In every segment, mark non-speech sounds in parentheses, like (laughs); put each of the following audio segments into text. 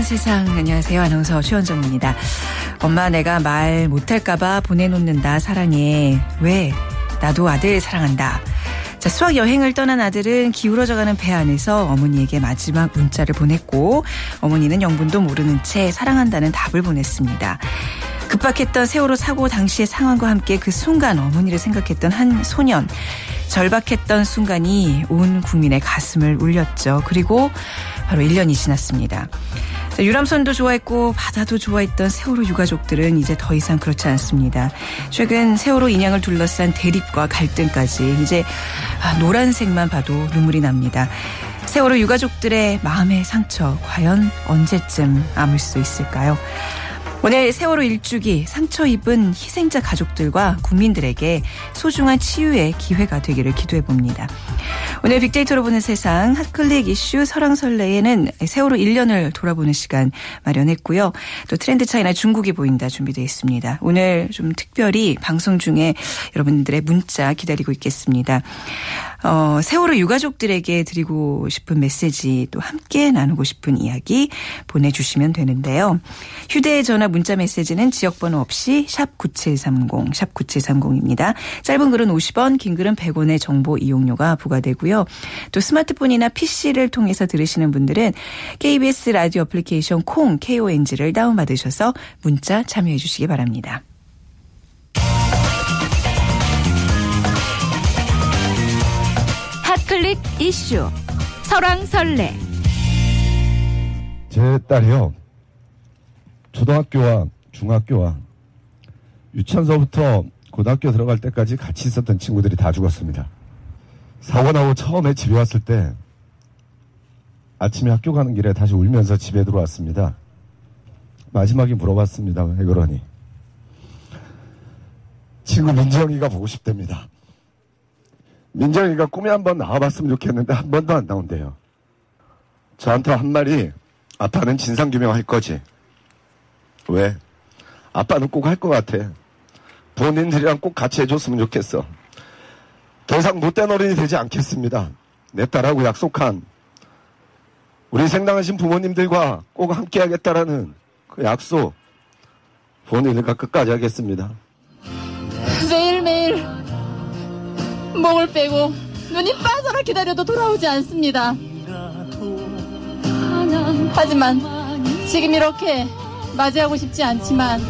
보는 세상 안녕하세요 아나운서 최원정입니다. 엄마 내가 말 못할까봐 보내놓는다 사랑해 왜 나도 아들 사랑한다. 자, 수학 여행을 떠난 아들은 기울어져가는 배 안에서 어머니에게 마지막 문자를 보냈고 어머니는 영분도 모르는 채 사랑한다는 답을 보냈습니다. 급박했던 세월호 사고 당시의 상황과 함께 그 순간 어머니를 생각했던 한 소년. 절박했던 순간이 온 국민의 가슴을 울렸죠. 그리고 바로 1년이 지났습니다. 유람선도 좋아했고 바다도 좋아했던 세월호 유가족들은 이제 더 이상 그렇지 않습니다. 최근 세월호 인양을 둘러싼 대립과 갈등까지 이제 아, 노란색만 봐도 눈물이 납니다. 세월호 유가족들의 마음의 상처 과연 언제쯤 아물 수 있을까요? 오늘 세월호 일주기 상처 입은 희생자 가족들과 국민들에게 소중한 치유의 기회가 되기를 기도해 봅니다. 오늘 빅데이터로 보는 세상 핫클릭 이슈 설왕설래에는 세월호 1년을 돌아보는 시간 마련했고요. 또 트렌드 차이나 중국이 보인다 준비되어 있습니다. 오늘 좀 특별히 방송 중에 여러분들의 문자 기다리고 있겠습니다. 어, 세월호 유가족들에게 드리고 싶은 메시지 또 함께 나누고 싶은 이야기 보내주시면 되는데요. 휴대전화 문자 메시지는 지역번호 없이 샵 9730, 샵 9730입니다. 짧은 글은 50원, 긴 글은 100원의 정보 이용료가 부과되고요. 또 스마트폰이나 PC를 통해서 들으시는 분들은 KBS 라디오 애플리케이션 콩, KONG를 다운받으셔서 문자 참여해 주시기 바랍니다. 핫클릭 이슈 설왕설래 제 딸이요. 초등학교와 중학교와 유치원서부터 고등학교 들어갈 때까지 같이 있었던 친구들이 다 죽었습니다. 사고 나고 처음에 집에 왔을 때 아침에 학교 가는 길에 다시 울면서 집에 들어왔습니다. 마지막에 물어봤습니다. 왜 그러니? 친구 민정이가 보고 싶답니다. 민정이가 꿈에 한번 나와봤으면 좋겠는데 한 번도 안 나온대요. 저한테 한 말이 아빠는 진상규명 할 거지. 왜? 아빠는 꼭 할 것 같아. 부모님들이랑 꼭 같이 해줬으면 좋겠어. 더 이상 못된 어른이 되지 않겠습니다. 내 딸하고 약속한 우리 생당하신 부모님들과 꼭 함께 하겠다라는 그 약속 부모님들과 끝까지 하겠습니다. 매일매일 목을 빼고 눈이 빠져라 기다려도 돌아오지 않습니다. 하지만 지금 이렇게 맞이하고 싶지 않지만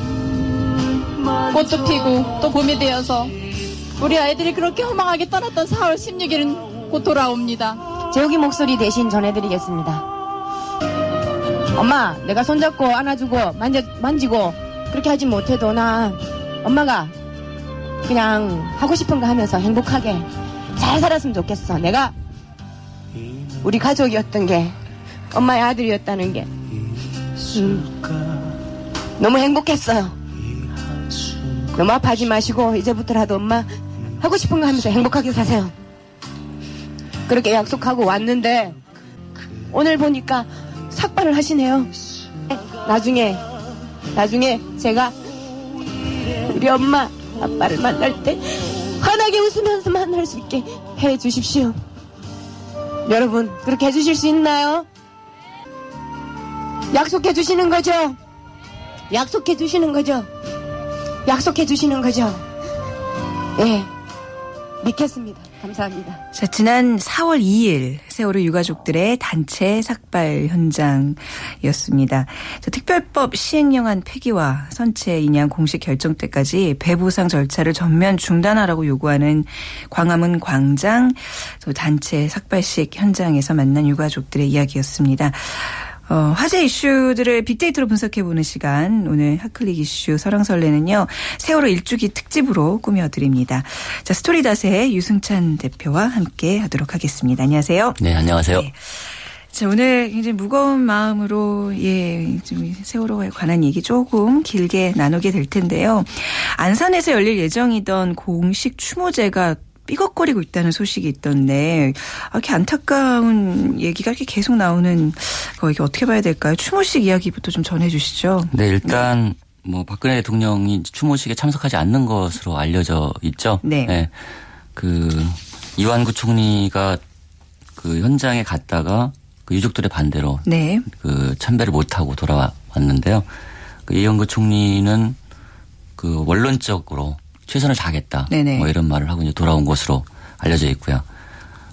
꽃도 피고 또 봄이 되어서 우리 아이들이 그렇게 허망하게 떠났던 4월 16일은 곧 돌아옵니다. 재욱이 목소리 대신 전해드리겠습니다. 엄마, 내가 손잡고 안아주고 만져, 만지고 그렇게 하지 못해도 나 엄마가 그냥 하고 싶은 거 하면서 행복하게 잘 살았으면 좋겠어. 내가 우리 가족이었던 게 엄마의 아들이었다는 게 음, 너무 행복했어요. 너무 아파하지 마시고 이제부터라도 엄마 하고 싶은 거 하면서 행복하게 사세요. 그렇게 약속하고 왔는데 오늘 보니까 삭발을 하시네요. 나중에 나중에 제가 우리 엄마 아빠를 만날 때 환하게 웃으면서 만날 수 있게 해 주십시오. 여러분 그렇게 해주실 수 있나요? 약속해 주시는 거죠? 약속해 주시는 거죠? 약속해 주시는 거죠? 예. 믿겠습니다. 감사합니다. 자, 지난 4월 2일 세월호 유가족들의 단체 삭발 현장이었습니다. 자, 특별법 시행령안 폐기와 선체 인양 공식 결정 때까지 배보상 절차를 전면 중단하라고 요구하는 광화문 광장 단체 삭발식 현장에서 만난 유가족들의 이야기였습니다. 어, 화제 이슈들을 빅데이터로 분석해보는 시간. 오늘 핫클릭 이슈 설왕설래는요. 세월호 일주기 특집으로 꾸며드립니다. 자, 스토리닷의 유승찬 대표와 함께 하도록 하겠습니다. 안녕하세요. 네, 안녕하세요. 네. 자, 오늘 굉장히 무거운 마음으로, 예, 좀 세월호에 관한 얘기 조금 길게 나누게 될 텐데요. 안산에서 열릴 예정이던 공식 추모제가 삐걱거리고 있다는 소식이 있던데 아, 이렇게 안타까운 얘기가 이렇게 계속 나오는 거 이게 어떻게 봐야 될까요? 추모식 이야기부터 좀 전해주시죠. 네, 일단 네. 뭐 박근혜 대통령이 추모식에 참석하지 않는 것으로 알려져 있죠. 네. 네. 그 이완구 총리가 그 현장에 갔다가 그 유족들의 반대로 네. 그 참배를 못 하고 돌아왔는데요. 그 이영구 총리는 그 원론적으로 최선을 다하겠다. 네네. 뭐 이런 말을 하고 이제 돌아온 것으로 알려져 있고요.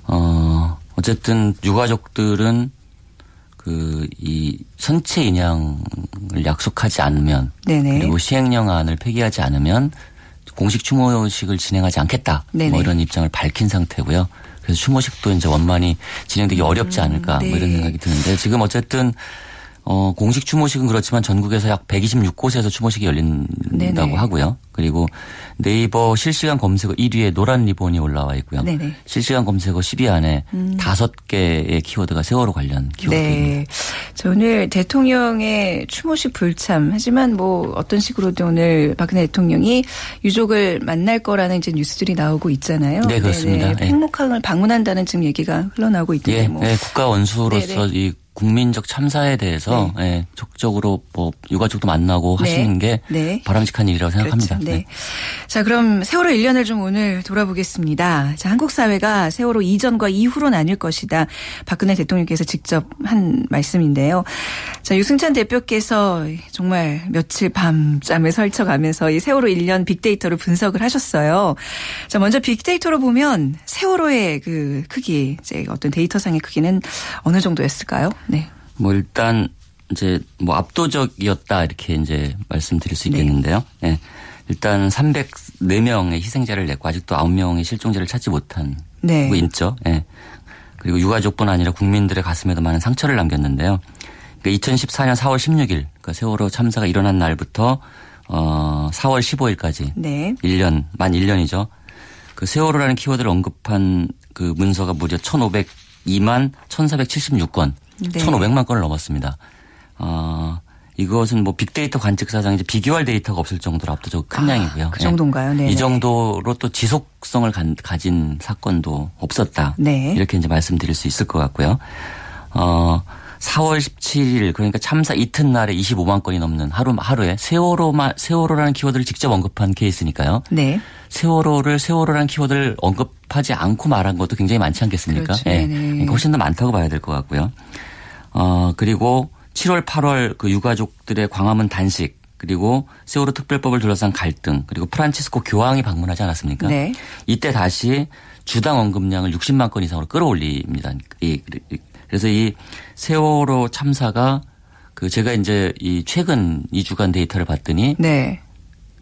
어, 어쨌든 유가족들은 그 이 선체 인양을 약속하지 않으면 네네. 그리고 시행령안을 폐기하지 않으면 공식 추모식을 진행하지 않겠다. 네네. 뭐 이런 입장을 밝힌 상태고요. 그래서 추모식도 이제 원만히 진행되기 어렵지 않을까 네. 뭐 이런 생각이 드는데 지금 어쨌든 어 공식 추모식은 그렇지만 전국에서 약 126곳에서 추모식이 열린다고 네네. 하고요. 그리고 네이버 실시간 검색어 1위에 노란 리본이 올라와 있고요. 네네. 음. 실시간 검색어 10위 안에 다섯 개의 키워드가 세월호 관련 키워드입니다. 네. 저 오늘 대통령의 추모식 불참 하지만 뭐 어떤 식으로든 오늘 박근혜 대통령이 유족을 만날 거라는 이제 뉴스들이 나오고 있잖아요. 네, 그렇습니다. 네네. 예. 팽목항을 방문한다는 지금 얘기가 흘러나오고 있던데 예, 뭐. 예, 국가 원수로서 네네. 이 국민적 참사에 대해서 예, 적극적으로 뭐 유가족도 만나고 네. 하시는 게 네. 바람직한 일이라고 생각합니다. 그렇죠. 네. 자, 그럼 세월호 1년을 좀 오늘 돌아보겠습니다. 자, 한국 사회가 세월호 이전과 이후로 나뉠 것이다. 박근혜 대통령께서 직접 한 말씀인데요. 자, 유승찬 대표께서 정말 며칠 밤잠을 설쳐가면서 이 세월호 1년 빅데이터를 분석을 하셨어요. 자, 먼저 빅데이터로 보면 세월호의 그 크기, 이제 어떤 데이터상의 크기는 어느 정도였을까요? 네. 뭐 일단 이제 뭐 압도적이었다 이렇게 이제 말씀드릴 수 네. 있겠는데요. 예. 일단 304명의 희생자를 냈고 아직도 9명의 실종자를 찾지 못한 네. 거 있죠. 예. 그리고 유가족뿐 아니라 국민들의 가슴에도 많은 상처를 남겼는데요. 그러니까 2014년 4월 16일 그러니까 세월호 참사가 일어난 날부터 어 4월 15일까지 네. 1년 만 1년이죠. 그 세월호라는 키워드를 언급한 그 문서가 무려 1,502만 1,476건, 네. 1,500만 건을 넘었습니다. 어, 이것은 뭐 빅데이터 관측 사상 이제 비교할 데이터가 없을 정도로 압도적으로 큰 아, 양이고요. 그 예. 정도인가요? 네네. 이 정도로 또 지속성을 간- 가진 사건도 없었다. 네. 이렇게 이제 말씀드릴 수 있을 것 같고요. 어, 4월 17일 그러니까 참사 이튿날에 25만 건이 넘는 하루 하루에 세월호만 세월호라는 키워드를 직접 언급한 케이스니까요. 네. 세월호를 세월호라는 키워드를 언급하지 않고 말한 것도 굉장히 많지 않겠습니까? 그렇죠. 예. 네네. 그러니까 훨씬 더 많다고 봐야 될 것 같고요. 어, 그리고 7월, 8월 그 유가족들의 광화문 단식 그리고 세월호 특별법을 둘러싼 갈등 그리고 프란치스코 교황이 방문하지 않았습니까? 네. 이때 다시 주당 언급량을 60만 건 이상으로 끌어올립니다. 이- 이- 그래서 이 세월호 참사가 그 제가 이제 이 최근 2주간 데이터를 봤더니 네.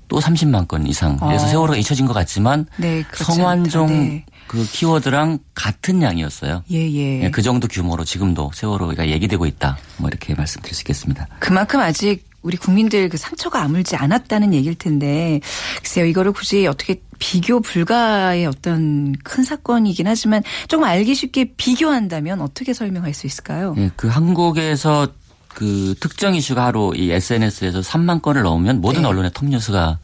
또 30만 건 이상. 그래서 어. 세월호가 잊혀진 것 같지만 네, 성완종. 그 키워드랑 같은 양이었어요. 예, 예. 예, 그 정도 규모로 지금도 세월호가 얘기되고 있다. 뭐 이렇게 말씀드릴 수 있겠습니다. 그만큼 아직 우리 국민들 그 상처가 아물지 않았다는 얘기일 텐데 글쎄요 이거를 굳이 어떻게 비교 불가의 어떤 큰 사건이긴 하지만 조금 알기 쉽게 비교한다면 어떻게 설명할 수 있을까요? 예, 그 한국에서 그 특정 이슈가 하루 이 SNS에서 3만 건을 넘으면 모든 네. 언론의 톱 뉴스가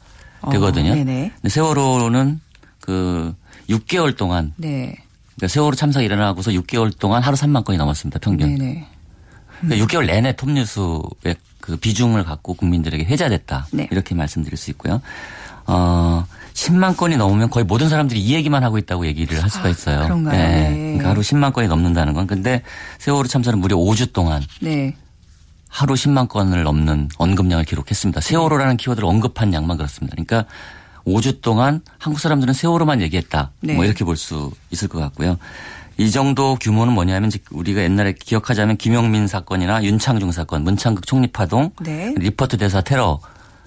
되거든요. 어, 네네. 근데 세월호는 그 6개월 동안 네. 그러니까 세월호 참사가 일어나고서 6개월 동안 하루 3만 건이 넘었습니다. 평균. 네네. 그러니까 6개월 내내 톱뉴스의 그 비중을 갖고 국민들에게 회자됐다. 네. 이렇게 말씀드릴 수 있고요. 어, 10만 건이 넘으면 거의 모든 사람들이 이 얘기만 하고 있다고 얘기를 할 수가 있어요. 그런가요? 예. 네. 그러니까 하루 10만 건이 넘는다는 건. 근데 세월호 참사는 무려 5주 동안 네. 하루 10만 건을 넘는 언급량을 기록했습니다. 세월호라는 키워드를 언급한 양만 그렇습니다. 그러니까 5주 동안 한국 사람들은 세월호만 얘기했다. 네. 뭐 이렇게 볼 수 있을 것 같고요. 이 정도 규모는 뭐냐면 우리가 옛날에 기억하자면 김영민 사건이나 윤창중 사건, 문창극 총리파동, 네. 리퍼트 대사 테러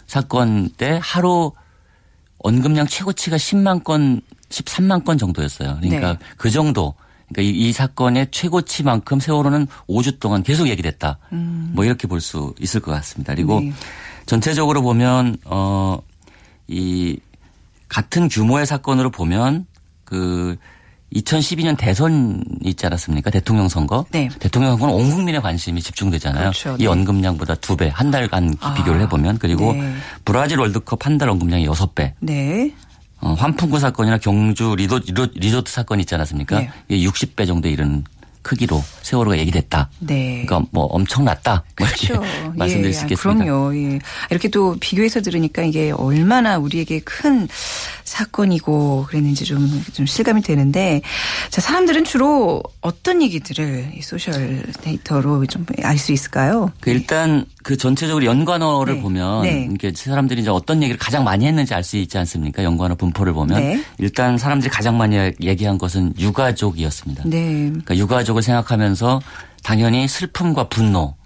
사건 때 하루 언급량 최고치가 10만 건, 13만 건 정도였어요. 그러니까 네. 그 정도. 그러니까 이, 이 사건의 최고치만큼 세월호는 5주 동안 계속 얘기됐다. 뭐 이렇게 볼 수 있을 것 같습니다. 그리고 네. 전체적으로 보면 어 이 같은 규모의 사건으로 보면 그 2012년 대선 있지 않았습니까? 대통령 선거. 네. 대통령 선거는 온 국민의 관심이 집중되잖아요. 그렇죠. 이 네. 언급량보다 두 배, 한 달간 아, 비교를 해보면 그리고 네. 브라질 월드컵 한 달 언급량이 여섯 배. 네. 어, 환풍구 사건이나 경주 리도, 리조트 사건 있지 않았습니까? 네. 이게 60배 정도 이른 크기로 세월호가 얘기됐다. 네. 그러니까 뭐 엄청났다. 뭐 이렇게 그렇죠. (laughs) 말씀드릴 예, 수 있겠습니다. 그럼요. 예. 이렇게 또 비교해서 들으니까 이게 얼마나 우리에게 큰 사건이고 그랬는지 좀, 좀 실감이 되는데 자, 사람들은 주로 어떤 얘기들을 이 소셜 데이터로 좀 알 수 있을까요? 그 일단 그 전체적으로 연관어를 네. 보면 네. 이게 사람들이 이제 어떤 얘기를 가장 많이 했는지 알 수 있지 않습니까? 연관어 분포를 보면 네. 일단 사람들이 가장 많이 얘기한 것은 유가족이었습니다. 네. 그러니까 유가족을 생각하면서 당연히 슬픔과 분노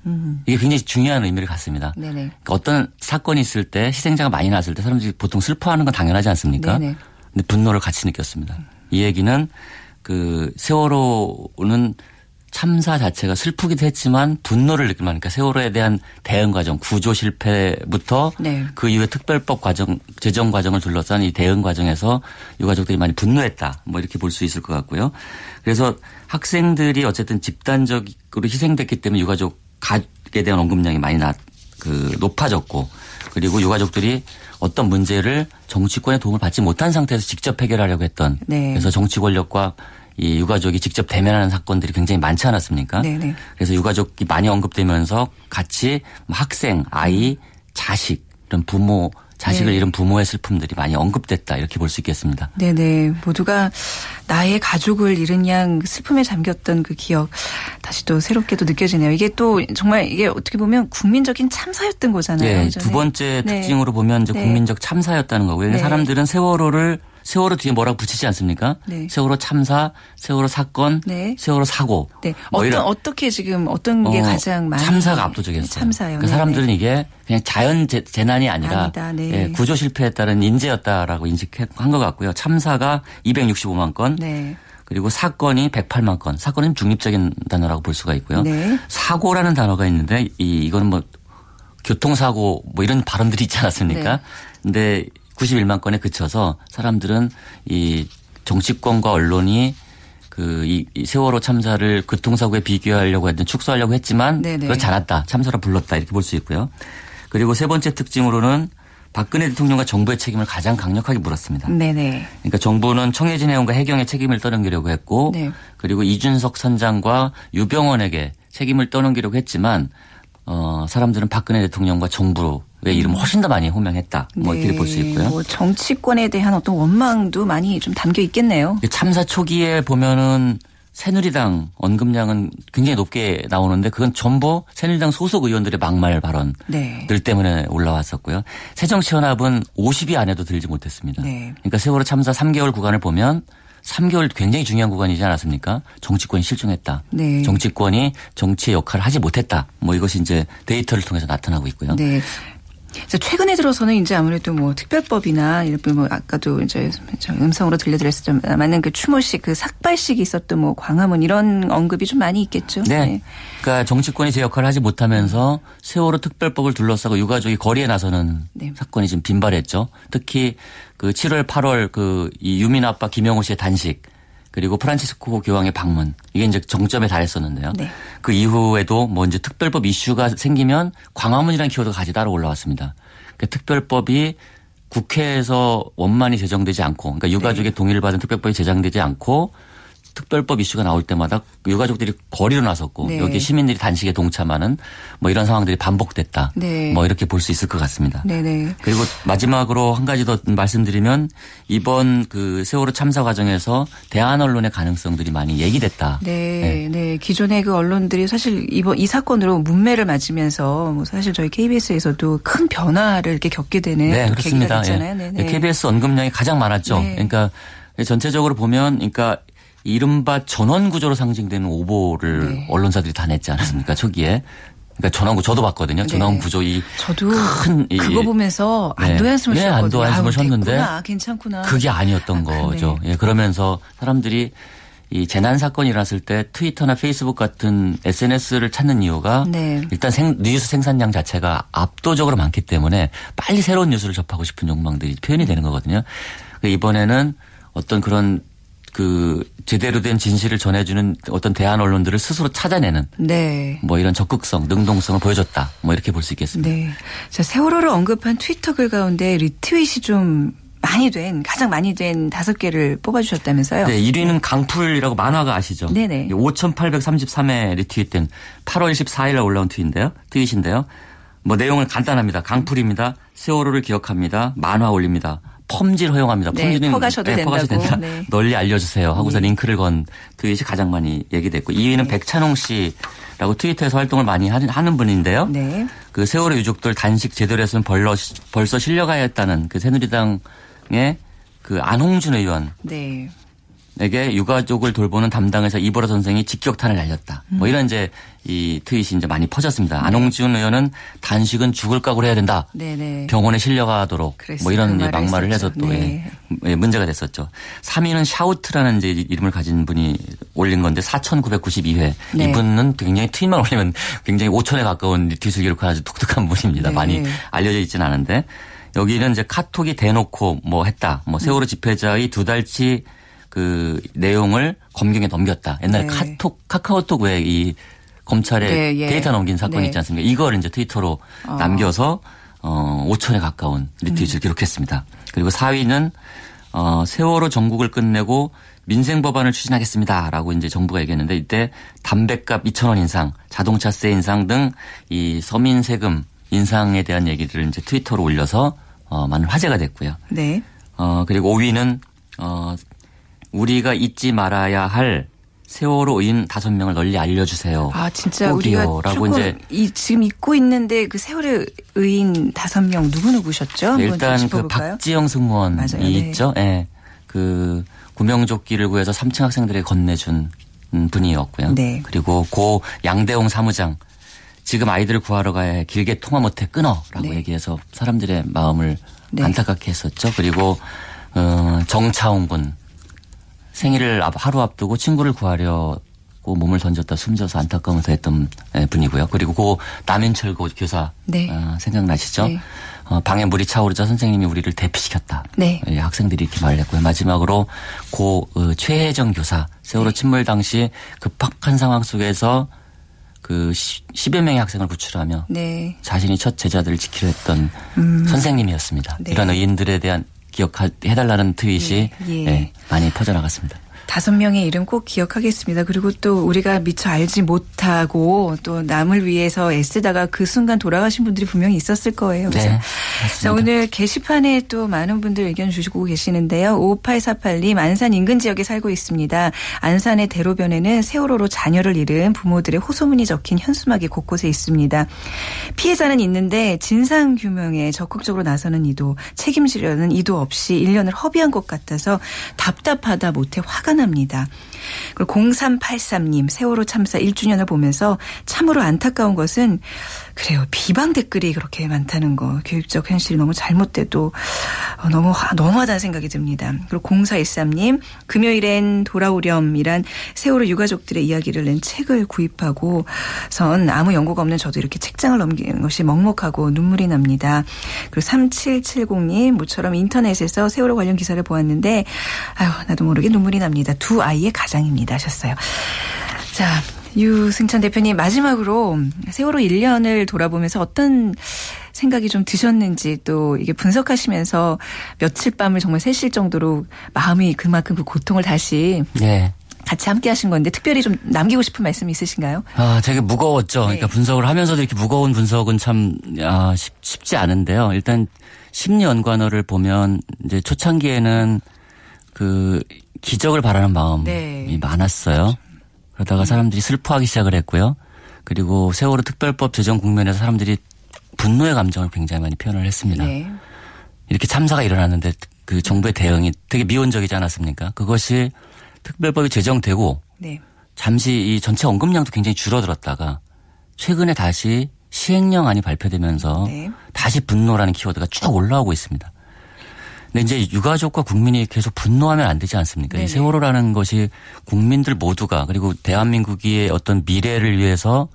이게 굉장히 중요한 의미를 갖습니다. 음. 네네. 그러니까 어떤 사건이 있을 때 희생자가 많이 났을 때 사람들이 보통 슬퍼하는 건 당연하지 않습니까? 네네. 근데 분노를 같이 느꼈습니다. 이 얘기는 그 세월호는 참사 자체가 슬프기도 했지만 분노를 느낄 만하니까 그러니까 세월호에 대한 대응 과정, 구조 실패부터 네. 그 이후에 특별법 과정, 제정 과정을 둘러싼 이 대응 과정에서 유가족들이 많이 분노했다. 뭐 이렇게 볼 수 있을 것 같고요. 그래서 학생들이 어쨌든 집단적으로 희생됐기 때문에 유가족 가족에 대한 언급량이 많이 나, 그 높아졌고 그리고 유가족들이 어떤 문제를 정치권의 도움을 받지 못한 상태에서 직접 해결하려고 했던 네. 그래서 정치 권력과 이 유가족이 직접 대면하는 사건들이 굉장히 많지 않았습니까? 네네. 그래서 유가족이 많이 언급되면서 같이 뭐 학생, 아이, 자식 이런 부모 자식을 네. 잃은 부모의 슬픔들이 많이 언급됐다 이렇게 볼 수 있겠습니다. 네네. 모두가 나의 가족을 잃은 양 슬픔에 잠겼던 그 기억 다시 또 새롭게 또 느껴지네요. 이게 또 정말 이게 어떻게 보면 국민적인 참사였던 거잖아요. 네. 두 번째 네. 특징으로 보면 이제 네. 국민적 참사였다는 거고요. 네. 사람들은 세월호를 세월호 뒤에 뭐라고 붙이지 않습니까? 네. 세월호 참사, 세월호 사건, 네. 세월호 사고. 네. 뭐 어떤 어떻게 지금 어떤 게 어, 가장 많이 참사가 압도적이었어요. 참사요. 그러니까 사람들은 이게 그냥 자연 재- 재난이 아니라 네. 예, 구조 실패에 따른 인재였다라고 인식한 것 같고요. 참사가 265만 건, 네. 그리고 사건이 108만 건. 사건은 중립적인 단어라고 볼 수가 있고요. 네. 사고라는 단어가 있는데 이 이거는 뭐 교통사고 뭐 이런 발언들이 있지 않았습니까? 네. 근데 91만 건에 그쳐서 사람들은 이 정치권과 언론이 그이 세월호 참사를 교통사고에 비교하려고 했던 축소하려고 했지만 네네. 그렇지 않았다. 참사로 불렀다. 이렇게 볼 수 있고요. 그리고 세 번째 특징으로는 박근혜 대통령과 정부의 책임을 가장 강력하게 물었습니다. 네네. 그러니까 정부는 청해진 해운과 해경의 책임을 떠넘기려고 했고 네. 그리고 이준석 선장과 유병원에게 책임을 떠넘기려고 했지만 어 사람들은 박근혜 대통령과 정부의 이름을 훨씬 더 많이 호명했다. 뭐 이렇게 볼 수 있고요. 음. 뭐 정치권에 대한 어떤 원망도 많이 좀 담겨 있겠네요. 참사 초기에 보면은 새누리당 언급량은 굉장히 높게 나오는데 그건 전부 새누리당 소속 의원들의 막말 발언들 네. 때문에 올라왔었고요. 새정치연합은 50위 안에도 들지 못했습니다. 네. 그러니까 세월호 참사 3개월 구간을 보면 3개월 굉장히 중요한 구간이지 않았습니까? 정치권이 실종했다. 네. 정치권이 정치의 역할을 하지 못했다. 뭐 이것이 이제 데이터를 통해서 나타나고 있고요. 네. 최근에 들어서는 이제 아무래도 뭐 특별법이나 이렇게 뭐 아까도 이제 저 음성으로 들려드렸었지만은 그 추모식 그 삭발식이 있었던 뭐 광화문 이런 언급이 좀 많이 있겠죠. 네. 그러니까 정치권이 제 역할을 하지 못하면서 세월호 특별법을 둘러싸고 유가족이 거리에 나서는 네. 사건이 지금 빈발했죠. 특히 그 7월, 8월 그 이 유민 아빠 김영호 씨의 단식 그리고 프란치스코 교황의 방문 이게 이제 정점에 달했었는데요. 네. 그 이후에도 뭐 이제 특별법 이슈가 생기면 광화문이라는 키워드가 같이 따라 올라왔습니다. 그 특별법이 국회에서 원만히 제정되지 않고 그러니까 유가족의 동의를 받은 특별법이 제정되지 않고 특별법 이슈가 나올 때마다 유가족들이 거리로 나섰고 네. 여기 시민들이 단식에 동참하는 뭐 이런 상황들이 반복됐다. 네. 뭐 이렇게 볼 수 있을 것 같습니다. 네네. 그리고 마지막으로 한 가지 더 말씀드리면 이번 그 세월호 참사 과정에서 대한 언론의 가능성들이 많이 얘기됐다. 네, 네. 기존의 그 언론들이 사실 이번 이 사건으로 문매를 맞으면서 뭐 사실 저희 KBS에서도 큰 변화를 이렇게 겪게 되는 네, 또 그렇습니다. 계기가 됐잖아요. 예. 네, 네. KBS 언급량이 가장 많았죠. 네. 그러니까 전체적으로 보면 그러니까 이른바 전원 구조로 상징되는 오보를 네. 언론사들이 다 냈지 않았습니까? 초기에. 그러니까 전원 구 저도 봤거든요. 전원 네. 구조 이 저도 큰 이- 그거 보면서 네. 안도의 한숨을 네, 쉬었거든요. 한숨을 아유, 쉬었는데 됐구나, 괜찮구나. 그게 아니었던 아, 거죠. 예, 그러면서 사람들이 이 재난 사건이 일어났을 때 트위터나 페이스북 같은 SNS를 찾는 이유가 네. 일단 생- 뉴스 생산량 자체가 압도적으로 많기 때문에 빨리 새로운 뉴스를 접하고 싶은 욕망들이 표현이 되는 거거든요. 그러니까 이번에는 어떤 그런 그 제대로 된 진실을 전해주는 어떤 대한 언론들을 스스로 찾아내는 네. 뭐 이런 적극성, 능동성을 보여줬다. 뭐 이렇게 볼 수 있겠습니다. 네. 자, 세월호를 언급한 트위터 글 가운데 리트윗이 좀 많이 된 가장 많이 된 다섯 개를 뽑아주셨다면서요? 네, 1위는 강풀이라고 만화가 아시죠? 네네. 5,833회 리트윗된 8월 24일 날 올라온 트윗인데요. 트윗인데요. 뭐 내용은 간단합니다. 강풀입니다. 세월호를 기억합니다. 만화 올립니다. 펌질 허용합니다. 네, 펌질은 퍼가셔도 퍼가셔도 된다고. 된다. 네. (laughs) 널리 알려주세요. 하고서 네. 링크를 건 트윗이 가장 많이 얘기됐고 2위는 백찬홍 씨라고 트위터에서 활동을 많이 하는, 하는 분인데요. 네. 그 세월호 유족들 단식 제대로 했으면 벌러, 벌써 실려가야 했다는 그 새누리당의 그 안홍준 의원 네. 에게 유가족을 돌보는 담당에서 이보라 선생이 직격탄을 날렸다. 뭐 이런 이제 이 트윗이 이제 많이 퍼졌습니다. 안홍준 의원은 단식은 죽을 각오로 해야 된다. 네네. 병원에 실려가도록. 뭐 이런 그 말을 막말을 해서 했었죠. 또 네. 예, 예, 문제가 됐었죠. 3위는 샤우트라는 이제 이름을 가진 분이 올린 건데 4,992회. 네. 이분은 굉장히 트윗만 올리면 굉장히 5천에 가까운 리트윗을 기록한 아주 독특한 분입니다. 네. 많이 알려져 있지는 않은데 여기는 이제 카톡이 대놓고 뭐 했다. 뭐 세월호 집회자의 두 달치 그 내용을 검경에 넘겼다. 옛날에 네. 카톡 카카오톡 왜이 검찰에 네, 예. 데이터 넘긴 사건이 네. 있지 않습니까? 이걸 이제 트위터로 남겨서 어 5천에 가까운 리트윗을 음. 기록했습니다. 그리고 4위는 어 세월호 정국을 끝내고 민생 법안을 추진하겠습니다라고 이제 정부가 얘기했는데 이때 담배값 2천 원 인상, 자동차세 인상 등 이 서민 세금 인상에 대한 얘기를 이제 트위터로 올려서 어 많은 화제가 됐고요. 네. 어, 그리고 5위는, 어, 우리가 잊지 말아야 할 세월호 인 다섯 명을 널리 알려주세요. 아 진짜 우리가 조금 이제 이 지금 잊고 있는데 그 세월의 의인 다섯 명 누구 누구셨죠? 좀 일단 그? 박지영 승무원이 맞아요. 네. 있죠. 예. 그 구명조끼를 구해서 3층 학생들에게 건네준 음, 분이었고요. 네. 그리고 고 양대홍 사무장 지금 아이들을 구하러 가야 해 길게 통화 못해 끊어라고 네. 얘기해서 사람들의 마음을 네. 안타깝게 했었죠. 그리고 어, 정차홍 군 생일을 앞- 하루 앞두고 친구를 구하려고 몸을 던졌다 숨져서 안타까우면서 했던 예, 분이고요. 그리고 고 남인철 고 교사 네. 어, 생각나시죠? 네. 어, 방에 물이 차오르자 선생님이 우리를 대피시켰다. 네. 예, 학생들이 이렇게 말을 했고요. 마지막으로 고 어, 최혜정 교사 세월호 침몰 당시 급박한 상황 속에서 그 10여 명의 학생을 구출하며 네. 자신이 첫 제자들을 지키려 했던 선생님이었습니다. 네. 이런 의인들에 대한 기억해달라는 트윗이 예, 예. 예, 많이 퍼져나갔습니다. 다섯 명의 이름 꼭 기억하겠습니다. 그리고 또 우리가 미처 알지 못하고 또 남을 위해서 애쓰다가 그 순간 돌아가신 분들이 분명히 있었을 거예요. 그래서 네, 자, 오늘 게시판에 또 많은 분들 의견 주시고 계시는데요. 5848님 안산 인근 지역에 살고 있습니다. 안산의 대로변에는 세월호로 자녀를 잃은 부모들의 호소문이 적힌 현수막이 곳곳에 있습니다. 피해자는 있는데 진상 규명에 적극적으로 나서는 이도 책임지려는 이도 없이 1년을 허비한 것 같아서 답답하다 못해 화가 납니다. 그리고 0383님 세월호 참사 1주년을 보면서 참으로 안타까운 것은 그래요. 비방 댓글이 그렇게 많다는 거. 교육적 현실이 너무 잘못돼도 어, 너무 화- 너무하다는 생각이 듭니다. 그리고 0413님 금요일엔 돌아오렴이란 세월호 유가족들의 이야기를 낸 책을 구입하고 선 아무 연고가 없는 저도 이렇게 책장을 넘기는 것이 먹먹하고 눈물이 납니다. 그리고 3770님 모처럼 인터넷에서 세월호 관련 기사를 보았는데 아유 나도 모르게 눈물이 납니다. 두 아이의 가장 입니다 하셨어요. 자, 유승찬 대표님 마지막으로 세월호 1년을 돌아보면서 어떤 생각이 좀 드셨는지 또 이게 분석하시면서 며칠 밤을 정말 새실 정도로 마음이 그만큼 그 고통을 다시 네. 같이 함께 하신 건데 특별히 좀 남기고 싶은 말씀 있으신가요? 아, 되게 무거웠죠. 그러니까 네. 분석을 하면서도 이렇게 무거운 분석은 참 아, 쉽, 쉽지 않은데요. 일단 심리 연관어를 보면 이제 초창기에는 그 기적을 바라는 마음이 네. 많았어요. 그러다가 사람들이 슬퍼하기 시작을 했고요. 그리고 세월호 특별법 제정 국면에서 사람들이 분노의 감정을 굉장히 많이 표현을 했습니다. 네. 이렇게 참사가 일어났는데 그 정부의 대응이 되게 미온적이지 않았습니까? 그것이 특별법이 제정되고 네. 잠시 이 전체 언급량도 굉장히 줄어들었다가 최근에 다시 시행령안이 발표되면서 네. 다시 분노라는 키워드가 쭉 올라오고 있습니다. 근데 이제 유가족과 국민이 계속 분노하면 안 되지 않습니까? 이 네네. 세월호라는 것이 국민들 모두가 그리고 대한민국의 어떤 미래를 위해서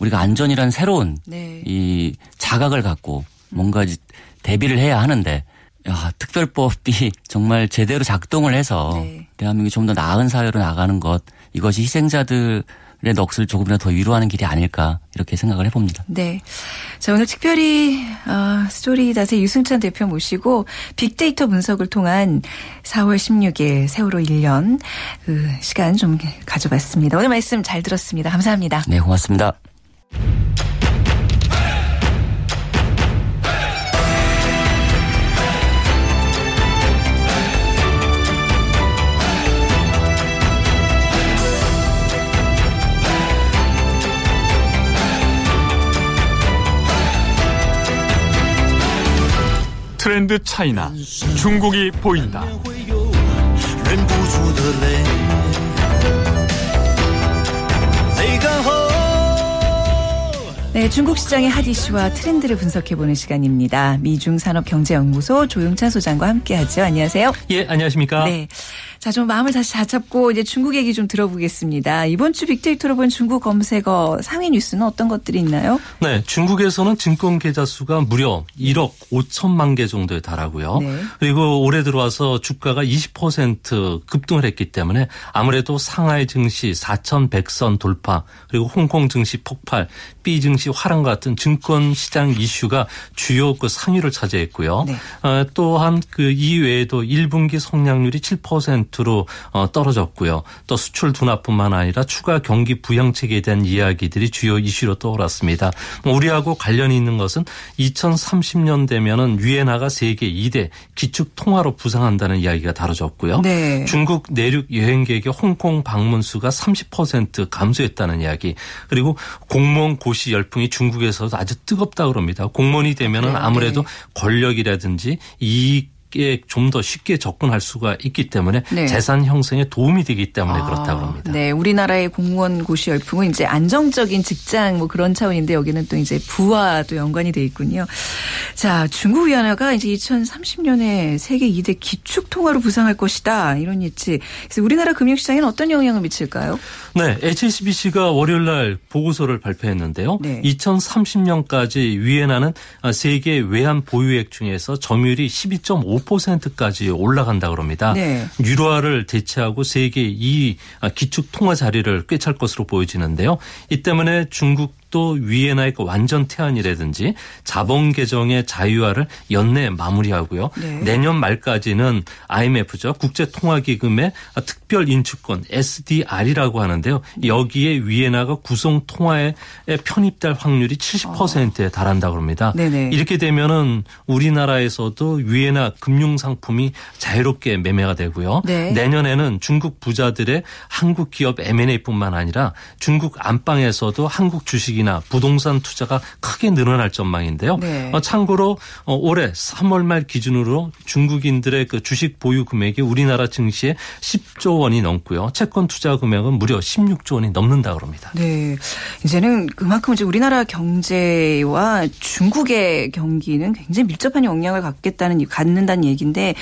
우리가 안전이라는 새로운 네. 이 자각을 갖고 뭔가 이제 대비를 해야 하는데 야, 특별법이 (laughs) 정말 제대로 작동을 해서 네. 대한민국이 좀 더 나은 사회로 나가는 것 이것이 희생자들을 넋을 조금이라도 더 위로하는 길이 아닐까 이렇게 생각을 해봅니다. 네. 자, 오늘 특별히, 어, 스토리닷의 유승찬 대표 모시고 빅데이터 분석을 통한 4월 16일 세월호 1년 그 시간 좀 가져봤습니다. 오늘 말씀 잘 들었습니다. 감사합니다. 네, 고맙습니다. 랜드 차이나 중국이 보인다. 네, 중국 시장의 핫 이슈와 트렌드를 분석해보는 시간입니다. 미중산업경제연구소 조용찬 소장과 함께하죠. 안녕하세요. 예, 안녕하십니까. 네. 자, 좀 마음을 다시 다잡고 이제 중국 얘기 좀 들어보겠습니다. 이번 주 빅데이터로 본 중국 검색어 상위 뉴스는 어떤 것들이 있나요? 네, 중국에서는 증권 계좌 수가 무려 1억 5천만 개 정도에 달하고요. 네. 그리고 올해 들어와서 주가가 20% 급등을 했기 때문에 아무래도 상하이 증시 4,100선 돌파, 그리고 홍콩 증시 폭발, B 증시 화랑 같은 증권 시장 이슈가 주요 그 상위를 차지했고요. 네. 어, 또한 그 이외에도 1분기 성장률이 7%로 어, 떨어졌고요. 또 수출 둔화뿐만 아니라 추가 경기 부양책에 대한 이야기들이 주요 이슈로 떠올랐습니다. 뭐 우리하고 관련이 있는 것은 2030년 되면은 위엔화가 세계 2대 기축 통화로 부상한다는 이야기가 다뤄졌고요. 네. 중국 내륙 여행객의 홍콩 방문 수가 30% 감소했다는 이야기. 그리고 공무원 고시 열풍이 중국에서도 아주 뜨겁다 그럽니다. 공무원이 되면은? 아무래도 네. 권력이라든지 이익 에좀더 쉽게 접근할 수가 있기 때문에 네. 재산 형성에 도움이 되기 때문에 그렇다 그럽니다. 네, 우리나라의 공무원 고시 열풍은 이제 안정적인 직장 뭐 그런 차원인데 여기는 또 이제 부와도 연관이 돼 있군요. 자, 중국 위안화가 이제 2030년에 세계 2대 기축 통화로 부상할 것이다. 이런 예측. 그래서 우리나라 금융시장에는 어떤 영향을 미칠까요? 네, HSBC가 월요일 날 보고서를 발표했는데요. 네. 2030년까지 위엔화는 세계 외환 보유액 중에서 점유율이 12.5% 까지 올라간다 그럽니다. 네. 유로화를 대체하고 세계 2위 기축 통화 자리를 꿰찰 것으로 보여지는데요. 이 때문에 중국 또 위엔화의 그 완전 퇴한이라든지 자본 개정의 자유화를 연내 마무리하고요. 네. 내년 말까지는 IMF죠. 국제통화기금의 특별 인축권 SDR이라고 하는데요. 여기에 위엔화가 구성 통화에 편입될 확률이 70%에 달한다 그럽니다. 네네. 이렇게 되면은 우리나라에서도 위엔화 금융 상품이 자유롭게 매매가 되고요. 네. 내년에는 중국 부자들의 한국 기업 M&A뿐만 아니라 중국 안방에서도 한국 주식이 나 부동산 투자가 크게 늘어날 전망인데요. 네. 어, 참고로 어, 올해 3월 말 기준으로 중국인들의 그 주식 보유 금액이 우리나라 증시에 10조 원이 넘고요. 채권 투자 금액은 무려 16조 원이 넘는다 그럽니다. 네. 이제는 그만큼 이제 우리나라 경제와 중국의 경기는 굉장히 밀접한 영향을 갖겠다는, 갖는다는 얘기인데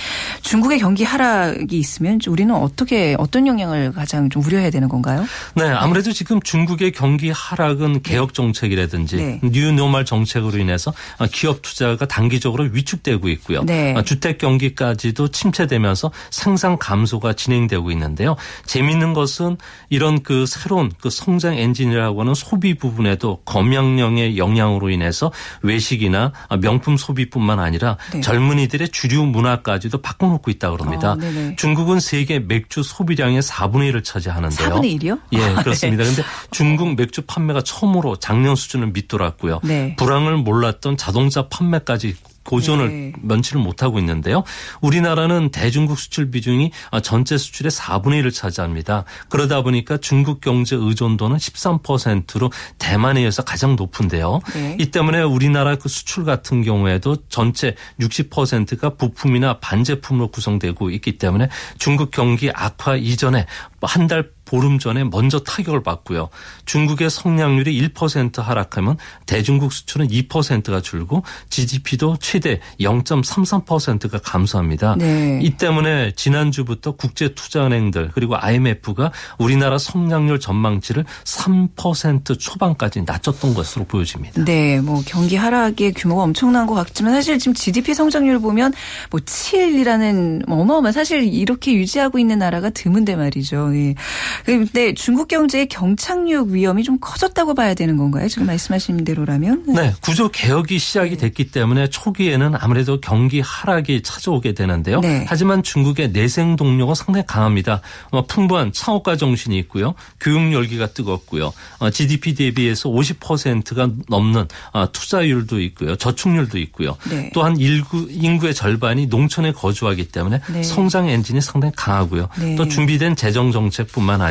중국의 경기 하락이 있으면 우리는 어떻게, 어떤 영향을 가장 좀 우려해야 되는 건가요? 네, 아무래도 지금 중국의 경기 하락은 개혁 정책이라든지 네. 뉴노멀 정책으로 인해서 기업 투자가 단기적으로 위축되고 있고요. 네. 주택 경기까지도 침체되면서 생산 감소가 진행되고 있는데요. 재미있는 것은 이런 그 새로운 그 성장 엔진이라고 하는 소비 부분에도 검역령의 영향으로 인해서 외식이나 명품 소비뿐만 아니라 네. 젊은이들의 주류 문화까지도 바꿔놓고 있다 그럽니다. 아. 중국은 세계 맥주 소비량의 4분의 1을 차지하는데요. 4분의 1이요? 예, 아, 그렇습니다. 그런데 중국 맥주 판매가 처음으로 작년 수준을 밑돌았고요. 네. 불황을 몰랐던 자동차 판매까지 고전을 네. 면치를 못하고 있는데요. 우리나라는 대중국 수출 비중이 전체 수출의 4분의 1을 차지합니다. 그러다 보니까 중국 경제 의존도는 13%로 대만에 이어서 가장 높은데요. 네. 이 때문에 우리나라 그 수출 같은 경우에도 전체 60%가 부품이나 반제품으로 구성되고 있기 때문에 중국 경기 악화 이전에 한 달 보름 전에 먼저 타격을 받고요. 중국의 성장률이 1% 하락하면 대중국 수출은 2%가 줄고 GDP도 최대 0.33%가 감소합니다. 네. 이 때문에 지난주부터 국제 투자은행들 그리고 IMF가 우리나라 성장률 전망치를 3% 초반까지 낮췄던 것으로 보여집니다. 네, 뭐 경기 하락의 규모가 엄청난 것 같지만 사실 지금 GDP 성장률 보면 뭐 7이라는 어마어마한 사실 이렇게 유지하고 있는 나라가 드문데 말이죠. 예. 근데 중국 경제의 경착륙 위험이 좀 커졌다고 봐야 되는 건가요? 지금 말씀하신 대로라면? 네, 구조 개혁이 시작이 됐기 때문에 초기에는 아무래도 경기 하락이 찾아오게 되는데요. 네. 하지만 중국의 내생 동력은 상당히 강합니다. 어, 풍부한 창업가 정신이 있고요. 교육 열기가 뜨겁고요. 어, GDP 대비해서 50%가 넘는 어, 투자율도 있고요. 저축률도 있고요. 네. 또한 인구, 인구의 절반이 농촌에 거주하기 때문에 네. 성장 엔진이 상당히 강하고요. 네. 또 준비된 재정 정책뿐만 아니라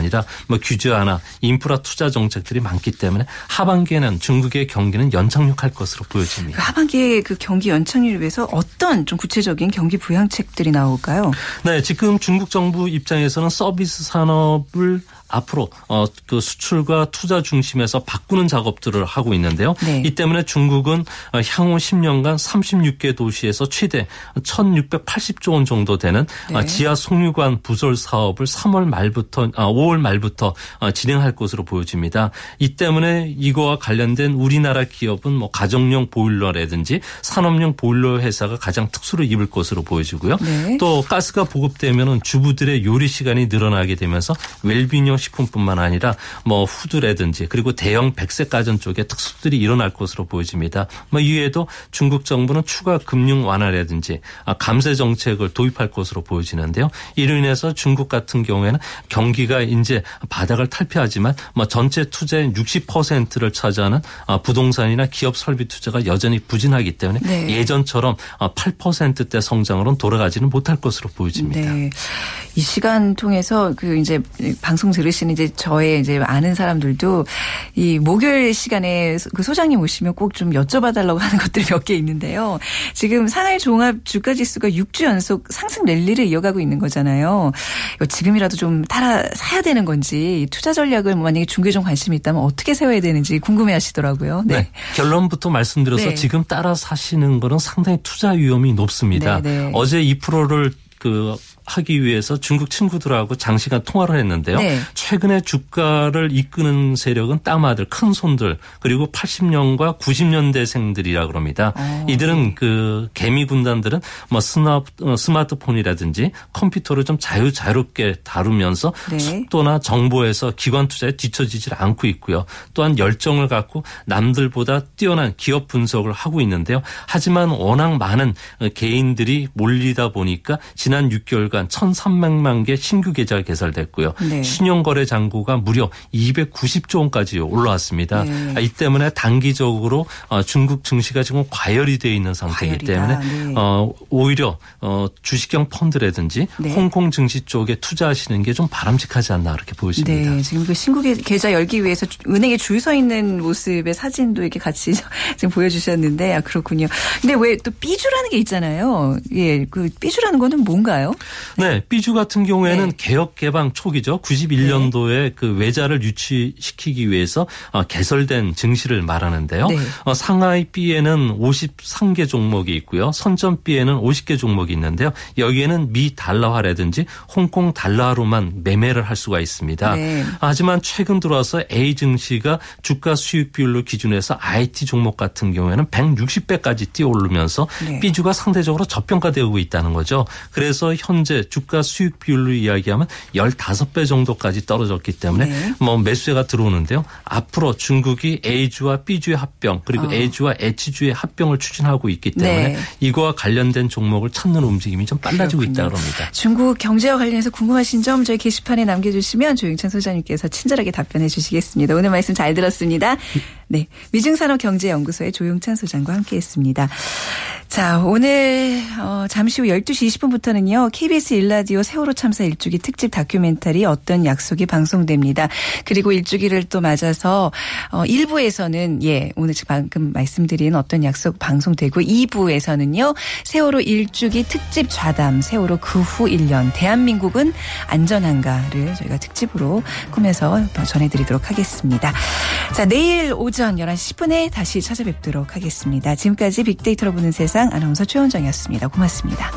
뭐 규제화나 인프라 투자 정책들이 많기 때문에 하반기에는 중국의 경기는 연착륙할 것으로 그 보여집니다. 하반기에 그 경기 연착률을 위해서 어떤 좀 구체적인 경기 부양책들이 나올까요? 네, 지금 중국 정부 입장에서는 서비스 산업을 앞으로 어그 수출과 투자 중심에서 바꾸는 작업들을 하고 있는데요. 네. 이 때문에 중국은 어, 향후 10년간 36개 도시에서 최대 1,680조 원 정도 되는 어, 네. 지하 송유관 부설 사업을 3월 말부터 아 5월 말부터 어, 진행할 것으로 보여집니다. 이 때문에 이거와 관련된 우리나라 기업은 뭐 가정용 보일러라든지 산업용 보일러 회사가 가장 특수를 입을 것으로 보여지고요. 네. 또 가스가 보급되면은 주부들의 요리 시간이 늘어나게 되면서 웰빙용 식품뿐만 아니라 뭐 후드라든지 그리고 대형 백색 가전 쪽에 특수들이 일어날 것으로 보여집니다. 뭐 이외에도 중국 정부는 추가 금융 완화라든지 아, 감세 정책을 도입할 것으로 보여지는데요. 이로 인해서 중국 같은 경우에는 경기가 이제 바닥을 탈피하지만 뭐 전체 투자의 60%를 차지하는 아, 부동산이나 기업 설비 투자가 여전히 부진하기 때문에 네. 예전처럼 아, 8%대 성장으로는 돌아가지는 못할 것으로 보여집니다. 네. 이 시간 통해서 그 이제 방송 들으 시는 이제 저의 이제 아는 사람들도 이 목요일 시간에 그 소장님 오시면 꼭 좀 여쭤봐달라고 하는 것들이 몇 개 있는데요. 지금 상하이 종합 주가 지수가 6주 연속 상승 랠리를 이어가고 있는 거잖아요. 지금이라도 좀 따라 사야 되는 건지 투자 전략을 뭐 만약에 좀 관심이 있다면 어떻게 세워야 되는지 궁금해 하시더라고요. 네. 네. 결론부터 말씀드려서 네. 지금 따라 사시는 거는 상당히 투자 위험이 높습니다. 네, 네. 어제 2%를 그 하기 위해서 중국 친구들하고 장시간 통화를 했는데요. 네. 최근에 주가를 이끄는 세력은 땀아들, 큰 손들, 그리고 80년과 90년대생들이라 그럽니다. 어, 이들은 그 개미 군단들은 뭐 스나, 어, 스마트폰이라든지 컴퓨터를 좀 자유 자유롭게 다루면서 네. 속도나 정보에서 기관 투자에 뒤처지질 않고 있고요. 또한 열정을 갖고 남들보다 뛰어난 기업 분석을 하고 있는데요. 하지만 워낙 많은 어, 개인들이 몰리다 보니까 지난 6개월간 1,300만 개 신규 계좌가 개설됐고요. 네. 신용거래 잔고가 무려 290조 원까지 올라왔습니다. 네. 아, 이 때문에 단기적으로 어, 중국 증시가 지금 과열이 되어 있는 상태이기 과열이다. 때문에 네. 어, 오히려 어, 주식형 펀드라든지 네. 홍콩 증시 쪽에 투자하시는 게 좀 바람직하지 않나 그렇게 보여집니다. 네, 지금 그 계- 계좌 열기 위해서 주- 은행에 줄 서 있는 모습의 사진도 이렇게 같이 (laughs) 지금 보여주셨는데, 아, 그렇군요. 근데 왜 또 삐주라는 게 있잖아요. 예, 그 삐주라는 거는 뭔가요? 네, 삐주 같은 경우에는 네. 개혁 개방 초기죠. 91년도에 그 외자를 유치시키기 위해서 어, 개설된 증시를 말하는데요. 네. 어, 상하이 B에는 53개 종목이 있고요. 선점 B에는 50개 종목이 있는데요. 여기에는 미 달러화라든지 홍콩 달러화로만 매매를 할 수가 있습니다. 네. 하지만 최근 들어와서 A 증시가 주가 수익 비율로 기준해서 IT 종목 같은 경우에는 160배까지 뛰어오르면서 네. B주가 상대적으로 저평가되고 있다는 거죠. 그래서 현재 주가 수익 비율로 이야기하면 15배 정도까지 떨어졌기 때문에 네. 뭐 매수세가 들어오는데요. 앞으로 중국이 A주와 B주의 합병 그리고 어. A주와 H주의 합병을 추진하고 있기 때문에 네. 이거와 관련된 종목을 찾는 움직임이 좀 빨라지고 있다 그렇군요. 그럽니다. 중국 경제와 관련해서 궁금하신 점 저희 게시판에 남겨주시면 조영찬 소장님께서 친절하게 답변해 주시겠습니다. 오늘 말씀 잘 들었습니다. 네. 미증산업경제연구소의 조용찬 소장과 함께 했습니다. 자, 오늘, 어, 잠시 후 12시 20분부터는요, KBS 일라디오 세월호 참사 일주기 특집 다큐멘터리 어떤 약속이 방송됩니다. 그리고 일주기를 또 맞아서, 어, 1부에서는, 예, 오늘 방금 말씀드린 어떤 약속 방송되고, 2부에서는요, 세월호 일주기 특집 좌담, 세월호 그 후 1년, 대한민국은 안전한가를 저희가 특집으로 꾸며서 전해드리도록 하겠습니다. 자, 내일 오전 11시 10분에 다시 찾아뵙도록 하겠습니다. 지금까지 빅데이터로 보는 세상 아나운서 최원정이었습니다. 고맙습니다.